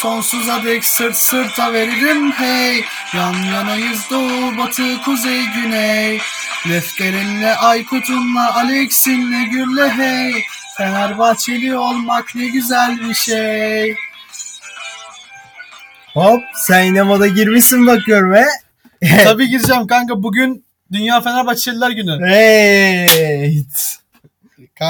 Sonsuza dek sırt sırta veririm hey. Yan yanayız doğu batı kuzey güney. Lefterinle Aykut'unla Alex'inle Gür'le hey. Fenerbahçeli olmak ne güzel bir şey. Hop sen yine moda girmişsin bakıyorum he. Tabii gireceğim kanka bugün Dünya Fenerbahçeliler günü. Hey.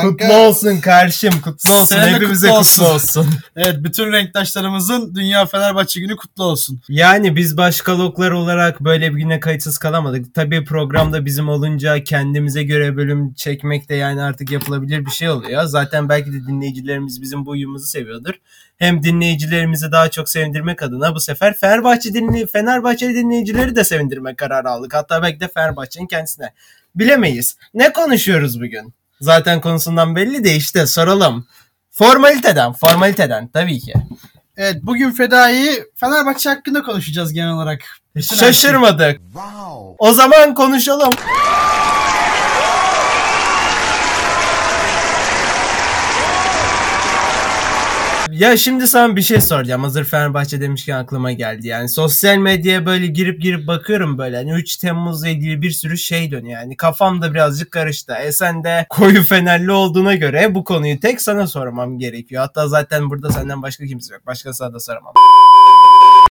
Kutlu olsun karşım kutlu olsun de hepimize kutlu kutlu olsun. olsun. Evet bütün renktaşlarımızın Dünya Fenerbahçe günü kutlu olsun. Yani biz başkaloklar olarak böyle bir güne kayıtsız kalamadık. Tabii programda bizim olunca kendimize göre bölüm çekmek de yani artık yapılabilir bir şey oluyor. Zaten belki de dinleyicilerimiz bizim bu uyumumuzu seviyordur. Hem dinleyicilerimizi daha çok sevindirmek adına bu sefer Fenerbahçe dinley Fenerbahçe dinleyicileri de sevindirmek kararı aldık. Hatta belki de Fenerbahçe'nin kendisine. Bilemeyiz. Ne konuşuyoruz bugün? Zaten konusundan belli de işte soralım. Formaliteden, formaliteden tabii ki. Evet bugün Fedai Fenerbahçe hakkında konuşacağız genel olarak. Şaşırmadık. O zaman konuşalım. Ya şimdi sana bir şey soracağım. Hazır Fenerbahçe demişken aklıma geldi. Yani sosyal medyaya böyle girip girip bakıyorum böyle. Hani 3 Temmuz'la ilgili bir sürü şey dönüyor. Yani kafam da birazcık karıştı. E sen de koyu Fenerli olduğuna göre bu konuyu tek sana sormam gerekiyor. Hatta zaten burada senden başka kimse yok. Başkasına da soramam.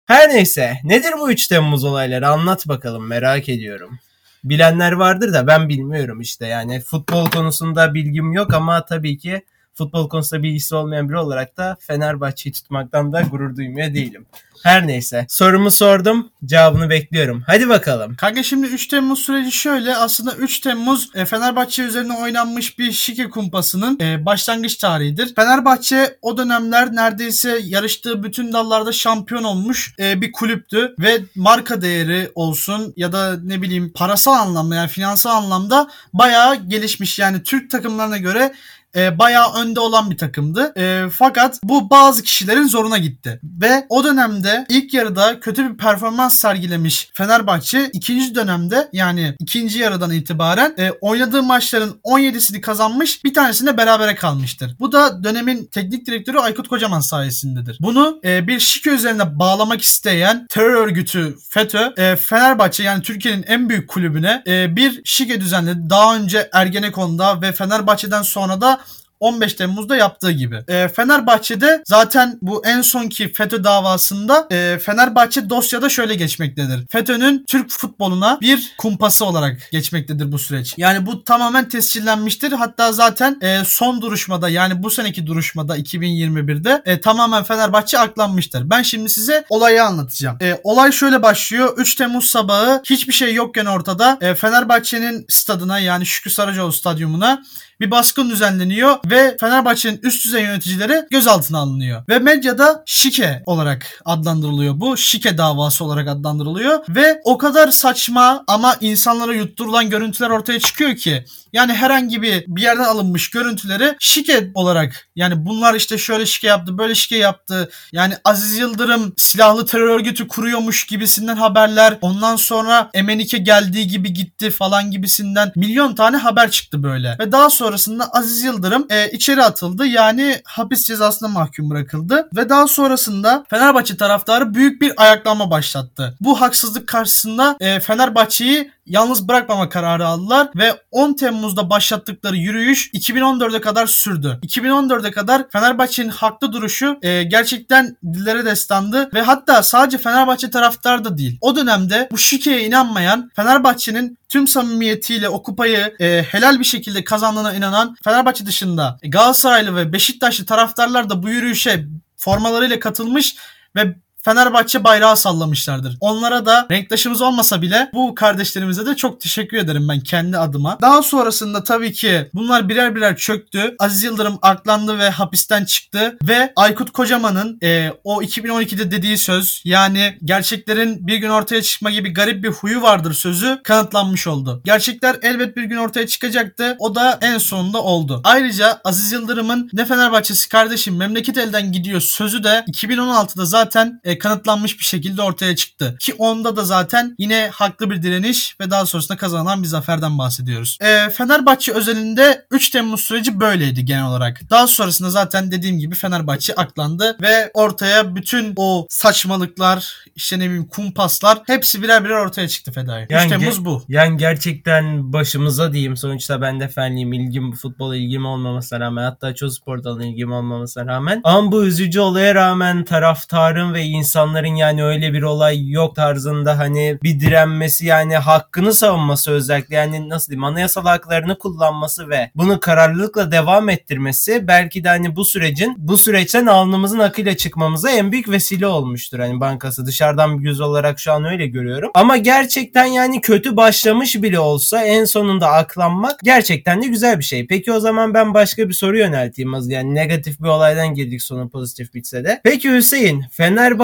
Her neyse. Nedir bu 3 Temmuz olayları? Anlat bakalım merak ediyorum. Bilenler vardır da ben bilmiyorum işte. Yani futbol konusunda bilgim yok ama tabii ki futbol konusunda bilgisi olmayan biri olarak da Fenerbahçe'yi tutmaktan da gurur duymuyor değilim. Her neyse. Sorumu sordum. Cevabını bekliyorum. Hadi bakalım. Kanka şimdi 3 Temmuz süreci şöyle. Aslında 3 Temmuz e, Fenerbahçe üzerine oynanmış bir şike kumpasının e, başlangıç tarihidir. Fenerbahçe o dönemler neredeyse yarıştığı bütün dallarda şampiyon olmuş e, bir kulüptü ve marka değeri olsun ya da ne bileyim parasal anlamda yani finansal anlamda bayağı gelişmiş. Yani Türk takımlarına göre e, bayağı önde olan bir takımdı. E, fakat bu bazı kişilerin zoruna gitti. Ve o dönemde ilk yarıda kötü bir performans sergilemiş Fenerbahçe ikinci dönemde yani ikinci yarıdan itibaren e, oynadığı maçların 17'sini kazanmış bir tanesinde berabere kalmıştır. Bu da dönemin teknik direktörü Aykut Kocaman sayesindedir. Bunu e, bir şike üzerine bağlamak isteyen terör örgütü FETÖ e, Fenerbahçe yani Türkiye'nin en büyük kulübüne e, bir şike düzenledi. Daha önce Ergenekon'da ve Fenerbahçe'den sonra da 15 Temmuz'da yaptığı gibi. E, Fenerbahçe'de zaten bu en sonki FETÖ davasında e, Fenerbahçe dosyada şöyle geçmektedir. FETÖ'nün Türk futboluna bir kumpası olarak geçmektedir bu süreç. Yani bu tamamen tescillenmiştir. Hatta zaten e, son duruşmada yani bu seneki duruşmada 2021'de e, tamamen Fenerbahçe aklanmıştır. Ben şimdi size olayı anlatacağım. E, olay şöyle başlıyor. 3 Temmuz sabahı hiçbir şey yokken ortada e, Fenerbahçe'nin stadına yani Şükrü Saracoğlu stadyumuna bir baskın düzenleniyor ve Fenerbahçe'nin üst düzey yöneticileri gözaltına alınıyor. Ve medyada şike olarak adlandırılıyor. Bu şike davası olarak adlandırılıyor ve o kadar saçma ama insanlara yutturulan görüntüler ortaya çıkıyor ki yani herhangi bir bir yerden alınmış görüntüleri şike olarak yani bunlar işte şöyle şike yaptı böyle şike yaptı yani Aziz Yıldırım silahlı terör örgütü kuruyormuş gibisinden haberler ondan sonra Emenike geldiği gibi gitti falan gibisinden milyon tane haber çıktı böyle ve daha sonrasında Aziz Yıldırım e, içeri atıldı yani hapis cezasına mahkum bırakıldı ve daha sonrasında Fenerbahçe taraftarı büyük bir ayaklanma başlattı. Bu haksızlık karşısında e, Fenerbahçe'yi yalnız bırakmama kararı aldılar ve 10 Temmuz'da başlattıkları yürüyüş 2014'e kadar sürdü. 2014'e kadar Fenerbahçe'nin haklı duruşu e, gerçekten dillere destandı ve hatta sadece Fenerbahçe taraftarı da değil. O dönemde bu şikeye inanmayan Fenerbahçe'nin tüm samimiyetiyle o kupayı e, helal bir şekilde kazandığına inanan Fenerbahçe dışında Galatasaraylı ve Beşiktaşlı taraftarlar da bu yürüyüşe formalarıyla katılmış ve Fenerbahçe bayrağı sallamışlardır. Onlara da renktaşımız olmasa bile bu kardeşlerimize de çok teşekkür ederim ben kendi adıma. Daha sonrasında tabii ki bunlar birer birer çöktü. Aziz Yıldırım aklandı ve hapisten çıktı ve Aykut Kocaman'ın e, o 2012'de dediği söz yani gerçeklerin bir gün ortaya çıkma gibi garip bir huyu vardır sözü kanıtlanmış oldu. Gerçekler elbet bir gün ortaya çıkacaktı. O da en sonunda oldu. Ayrıca Aziz Yıldırım'ın ne Fenerbahçesi kardeşim memleket elden gidiyor sözü de 2016'da zaten e, e, kanıtlanmış bir şekilde ortaya çıktı. Ki onda da zaten yine haklı bir direniş ve daha sonrasında kazanan bir zaferden bahsediyoruz. E, Fenerbahçe özelinde 3 Temmuz süreci böyleydi genel olarak. Daha sonrasında zaten dediğim gibi Fenerbahçe aklandı ve ortaya bütün o saçmalıklar, işte ne bileyim kumpaslar hepsi birer birer ortaya çıktı Fedai. 3 Yani Temmuz ge- bu. Yani gerçekten başımıza diyeyim. Sonuçta ben de fenliyim. ilgim futbola ilgim olmamasına rağmen hatta çoğu spor dalına ilgim olmamasına rağmen. Ama bu üzücü olaya rağmen taraftarın ve insanların yani öyle bir olay yok tarzında hani bir direnmesi yani hakkını savunması özellikle yani nasıl diyeyim anayasal haklarını kullanması ve bunu kararlılıkla devam ettirmesi belki de hani bu sürecin bu süreçten alnımızın akıyla çıkmamıza en büyük vesile olmuştur. Hani bankası dışarıdan bir göz olarak şu an öyle görüyorum. Ama gerçekten yani kötü başlamış bile olsa en sonunda aklanmak gerçekten de güzel bir şey. Peki o zaman ben başka bir soru yönelteyim. Az Yani negatif bir olaydan girdik sonu pozitif bitse de. Peki Hüseyin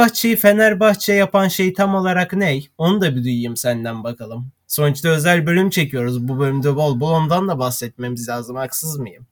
Fenerbahçe'yi Fenerbahçe yapan şey tam olarak ne? Onu da bir duyayım senden bakalım. Sonuçta özel bölüm çekiyoruz. Bu bölümde bol bol ondan da bahsetmemiz lazım. Haksız mıyım?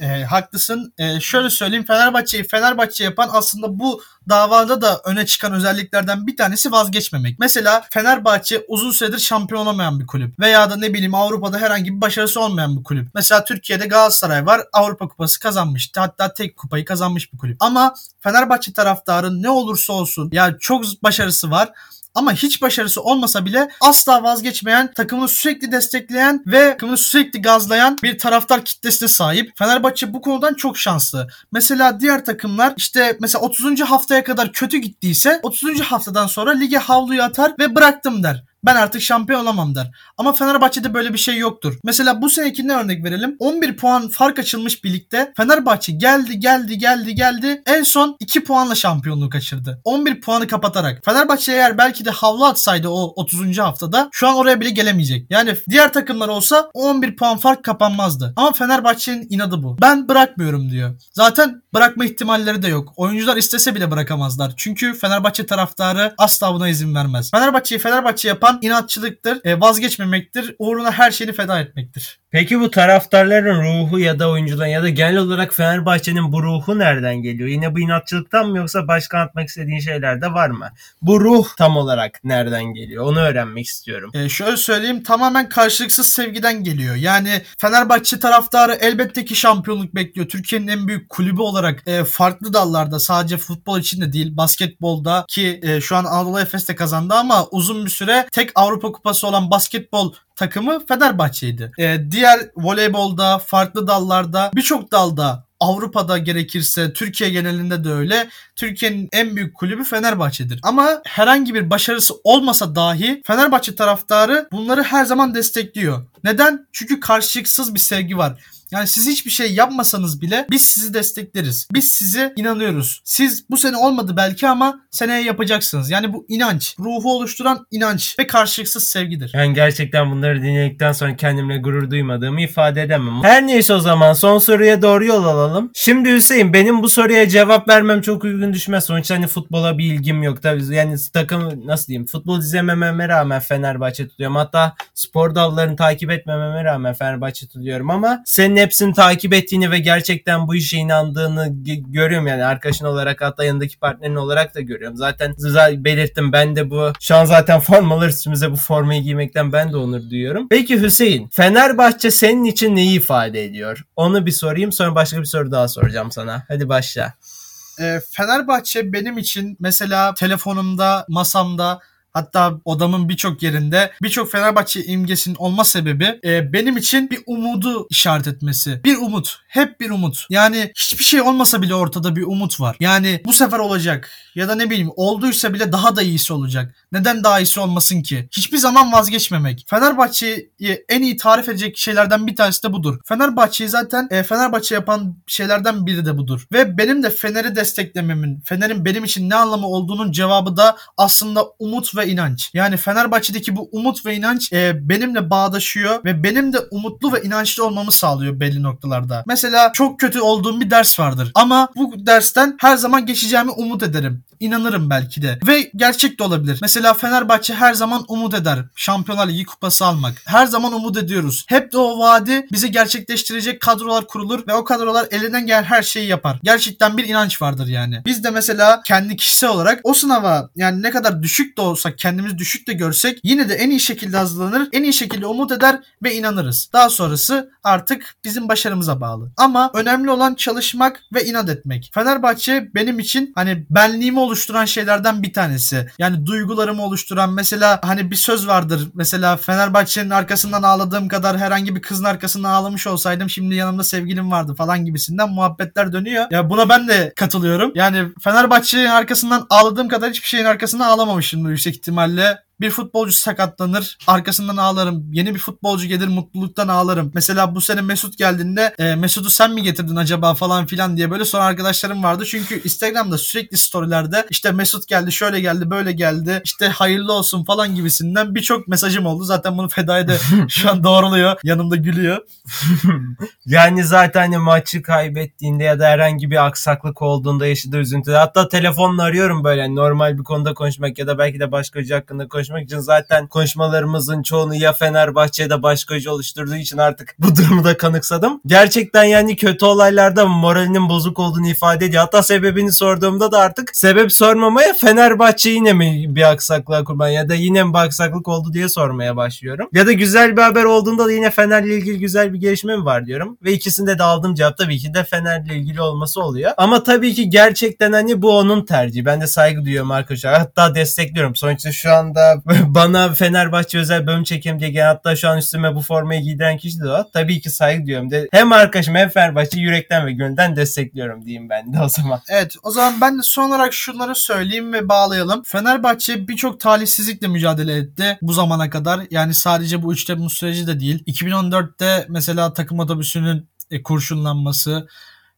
E, haklısın. E, şöyle söyleyeyim Fenerbahçe'yi Fenerbahçe yapan aslında bu davada da öne çıkan özelliklerden bir tanesi vazgeçmemek. Mesela Fenerbahçe uzun süredir şampiyon olamayan bir kulüp veya da ne bileyim Avrupa'da herhangi bir başarısı olmayan bir kulüp. Mesela Türkiye'de Galatasaray var Avrupa Kupası kazanmıştı hatta tek kupayı kazanmış bir kulüp. Ama Fenerbahçe taraftarı ne olursa olsun ya çok başarısı var ama hiç başarısı olmasa bile asla vazgeçmeyen, takımını sürekli destekleyen ve takımını sürekli gazlayan bir taraftar kitlesine sahip. Fenerbahçe bu konudan çok şanslı. Mesela diğer takımlar işte mesela 30. haftaya kadar kötü gittiyse 30. haftadan sonra lige havluyu atar ve bıraktım der. Ben artık şampiyon olamam der. Ama Fenerbahçe'de böyle bir şey yoktur. Mesela bu senekinden örnek verelim. 11 puan fark açılmış birlikte Fenerbahçe geldi geldi geldi geldi. En son 2 puanla şampiyonluğu kaçırdı. 11 puanı kapatarak. Fenerbahçe eğer belki de havlu atsaydı o 30. haftada şu an oraya bile gelemeyecek. Yani diğer takımlar olsa 11 puan fark kapanmazdı. Ama Fenerbahçe'nin inadı bu. Ben bırakmıyorum diyor. Zaten bırakma ihtimalleri de yok. Oyuncular istese bile bırakamazlar. Çünkü Fenerbahçe taraftarı asla buna izin vermez. Fenerbahçe'yi Fenerbahçe yapan inatçılıktır, e, vazgeçmemektir, uğruna her şeyini feda etmektir. Peki bu taraftarların ruhu ya da oyuncuların ya da genel olarak Fenerbahçe'nin bu ruhu nereden geliyor? Yine bu inatçılıktan mı yoksa başka anlatmak istediğin şeyler de var mı? Bu ruh tam olarak nereden geliyor? Onu öğrenmek istiyorum. E, şöyle söyleyeyim tamamen karşılıksız sevgiden geliyor. Yani Fenerbahçe taraftarı elbette ki şampiyonluk bekliyor. Türkiye'nin en büyük kulübü olarak e, farklı dallarda sadece futbol için de değil basketbolda ki e, şu an Anadolu Efes de kazandı ama uzun bir süre tek Avrupa Kupası olan basketbol takımı Fenerbahçe'ydi. E, diğer voleybolda, farklı dallarda, birçok dalda Avrupa'da gerekirse Türkiye genelinde de öyle. Türkiye'nin en büyük kulübü Fenerbahçe'dir. Ama herhangi bir başarısı olmasa dahi Fenerbahçe taraftarı bunları her zaman destekliyor. Neden? Çünkü karşılıksız bir sevgi var. Yani siz hiçbir şey yapmasanız bile biz sizi destekleriz. Biz size inanıyoruz. Siz bu sene olmadı belki ama seneye yapacaksınız. Yani bu inanç, ruhu oluşturan inanç ve karşılıksız sevgidir. Yani gerçekten bunları dinledikten sonra kendimle gurur duymadığımı ifade edemem. Her neyse o zaman son soruya doğru yol alalım. Şimdi Hüseyin benim bu soruya cevap vermem çok uygun düşmez. Sonuçta hani futbola bir ilgim yok. Tabii yani takım nasıl diyeyim futbol izlemememe rağmen Fenerbahçe tutuyorum. Hatta spor dallarını takip etmememe rağmen Fenerbahçe tutuyorum ama senin hepsini takip ettiğini ve gerçekten bu işe inandığını görüyorum yani arkadaşın olarak hatta yanındaki partnerin olarak da görüyorum. Zaten belirttim ben de bu şu an zaten formalar üstümüze bu formayı giymekten ben de onur duyuyorum. Peki Hüseyin Fenerbahçe senin için neyi ifade ediyor? Onu bir sorayım sonra başka bir soru daha soracağım sana. Hadi başla. E, Fenerbahçe benim için mesela telefonumda, masamda Hatta odamın birçok yerinde birçok Fenerbahçe imgesinin olma sebebi e, benim için bir umudu işaret etmesi. Bir umut. Hep bir umut. Yani hiçbir şey olmasa bile ortada bir umut var. Yani bu sefer olacak. Ya da ne bileyim olduysa bile daha da iyisi olacak. Neden daha iyisi olmasın ki? Hiçbir zaman vazgeçmemek. Fenerbahçe'yi en iyi tarif edecek şeylerden bir tanesi de budur. Fenerbahçe'yi zaten e, Fenerbahçe yapan şeylerden biri de budur. Ve benim de Fener'i desteklememin, Fener'in benim için ne anlamı olduğunun cevabı da aslında umut ve inanç. Yani Fenerbahçe'deki bu umut ve inanç e, benimle bağdaşıyor ve benim de umutlu ve inançlı olmamı sağlıyor belli noktalarda. Mesela çok kötü olduğum bir ders vardır. Ama bu dersten her zaman geçeceğimi umut ederim. İnanırım belki de. Ve gerçek de olabilir. Mesela mesela Fenerbahçe her zaman umut eder. Şampiyonlar Ligi kupası almak. Her zaman umut ediyoruz. Hep de o vaadi bizi gerçekleştirecek kadrolar kurulur ve o kadrolar elinden gelen her şeyi yapar. Gerçekten bir inanç vardır yani. Biz de mesela kendi kişisel olarak o sınava yani ne kadar düşük de olsak kendimiz düşük de görsek yine de en iyi şekilde hazırlanır, en iyi şekilde umut eder ve inanırız. Daha sonrası artık bizim başarımıza bağlı. Ama önemli olan çalışmak ve inat etmek. Fenerbahçe benim için hani benliğimi oluşturan şeylerden bir tanesi. Yani duygularımı oluşturan mesela hani bir söz vardır. Mesela Fenerbahçe'nin arkasından ağladığım kadar herhangi bir kızın arkasından ağlamış olsaydım şimdi yanımda sevgilim vardı falan gibisinden muhabbetler dönüyor. Ya buna ben de katılıyorum. Yani Fenerbahçe'nin arkasından ağladığım kadar hiçbir şeyin arkasından ağlamamışımdır yüksek ihtimalle. Bir futbolcu sakatlanır, arkasından ağlarım. Yeni bir futbolcu gelir, mutluluktan ağlarım. Mesela bu sene Mesut geldiğinde e, Mesut'u sen mi getirdin acaba falan filan diye böyle soran arkadaşlarım vardı. Çünkü Instagram'da sürekli storylerde işte Mesut geldi, şöyle geldi, böyle geldi. işte hayırlı olsun falan gibisinden birçok mesajım oldu. Zaten bunu Feda'ya da şu an doğruluyor. Yanımda gülüyor. yani zaten hani maçı kaybettiğinde ya da herhangi bir aksaklık olduğunda yaşadığı üzüntüde hatta telefonla arıyorum böyle hani normal bir konuda konuşmak ya da belki de başka hoca hakkında konuşmak için zaten konuşmalarımızın çoğunu ya Fenerbahçe'de başka hoca oluşturduğu için artık bu durumu da kanıksadım. Gerçekten yani kötü olaylarda moralinin bozuk olduğunu ifade ediyor. Hatta sebebini sorduğumda da artık sebep sormamaya Fenerbahçe yine mi bir aksaklığa kurban ya da yine mi bir aksaklık oldu diye sormaya başlıyorum. Ya da güzel bir haber olduğunda da yine Fener'le ilgili güzel bir gelişme mi var diyorum. Ve ikisinde de aldığım cevap tabii ki de Fener'le ilgili olması oluyor. Ama tabii ki gerçekten hani bu onun tercihi. Ben de saygı duyuyorum arkadaşlar. Hatta destekliyorum. Sonuçta şu anda bana Fenerbahçe özel bölüm çekeyim diye gelen hatta şu an üstüme bu formayı giydiren kişi de o. Tabii ki saygı duyuyorum. De, hem arkadaşım hem Fenerbahçe yürekten ve gönülden destekliyorum diyeyim ben de o zaman. Evet o zaman ben de son olarak şunları söyleyeyim ve bağlayalım. Fenerbahçe birçok talihsizlikle mücadele etti bu zamana kadar. Yani sadece bu 3 Temmuz süreci de değil. 2014'te mesela takım otobüsünün e, kurşunlanması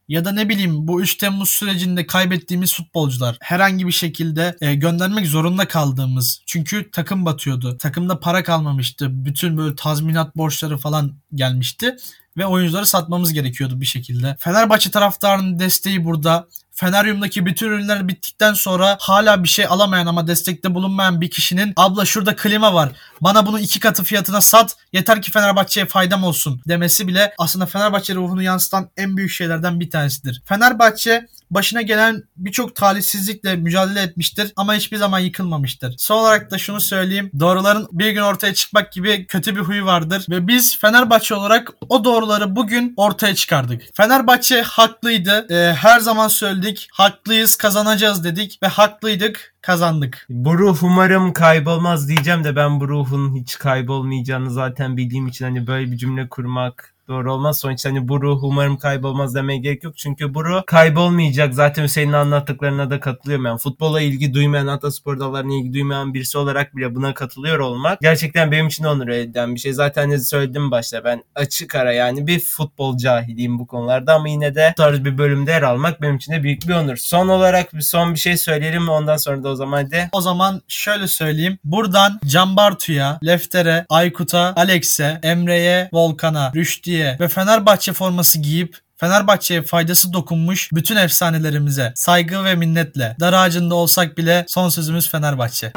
ya da ne bileyim bu 3 Temmuz sürecinde kaybettiğimiz futbolcular herhangi bir şekilde e, göndermek zorunda kaldığımız çünkü takım batıyordu. Takımda para kalmamıştı. Bütün böyle tazminat borçları falan gelmişti ve oyuncuları satmamız gerekiyordu bir şekilde. Fenerbahçe taraftarının desteği burada. Feneryum'daki bütün ürünler bittikten sonra hala bir şey alamayan ama destekte bulunmayan bir kişinin abla şurada klima var bana bunu iki katı fiyatına sat yeter ki Fenerbahçe'ye faydam olsun demesi bile aslında Fenerbahçe ruhunu yansıtan en büyük şeylerden bir tanesidir. Fenerbahçe başına gelen birçok talihsizlikle mücadele etmiştir ama hiçbir zaman yıkılmamıştır. Son olarak da şunu söyleyeyim. Doğruların bir gün ortaya çıkmak gibi kötü bir huyu vardır ve biz Fenerbahçe olarak o doğruları bugün ortaya çıkardık. Fenerbahçe haklıydı. Ee, her zaman söyledik. Haklıyız, kazanacağız dedik ve haklıydık kazandık. Bu ruh umarım kaybolmaz diyeceğim de ben bu ruhun hiç kaybolmayacağını zaten bildiğim için hani böyle bir cümle kurmak doğru olmaz. Sonuçta hani bu ruh umarım kaybolmaz demeye gerek yok. Çünkü bu ruh kaybolmayacak. Zaten Hüseyin'in anlattıklarına da katılıyorum. Yani futbola ilgi duymayan, hatta spor dallarına ilgi duymayan birisi olarak bile buna katılıyor olmak gerçekten benim için onur eden bir şey. Zaten ne söyledim başta ben açık ara yani bir futbol cahiliyim bu konularda ama yine de bu tarz bir bölümde yer almak benim için de büyük bir onur. Son olarak bir son bir şey söyleyelim ondan sonra da o zaman hadi. O zaman şöyle söyleyeyim. Buradan Can Bartu'ya, Lefter'e, Aykut'a, Alex'e, Emre'ye, Volkan'a, Rüştü'ye ve Fenerbahçe forması giyip Fenerbahçe'ye faydası dokunmuş bütün efsanelerimize saygı ve minnetle dar ağacında olsak bile son sözümüz Fenerbahçe.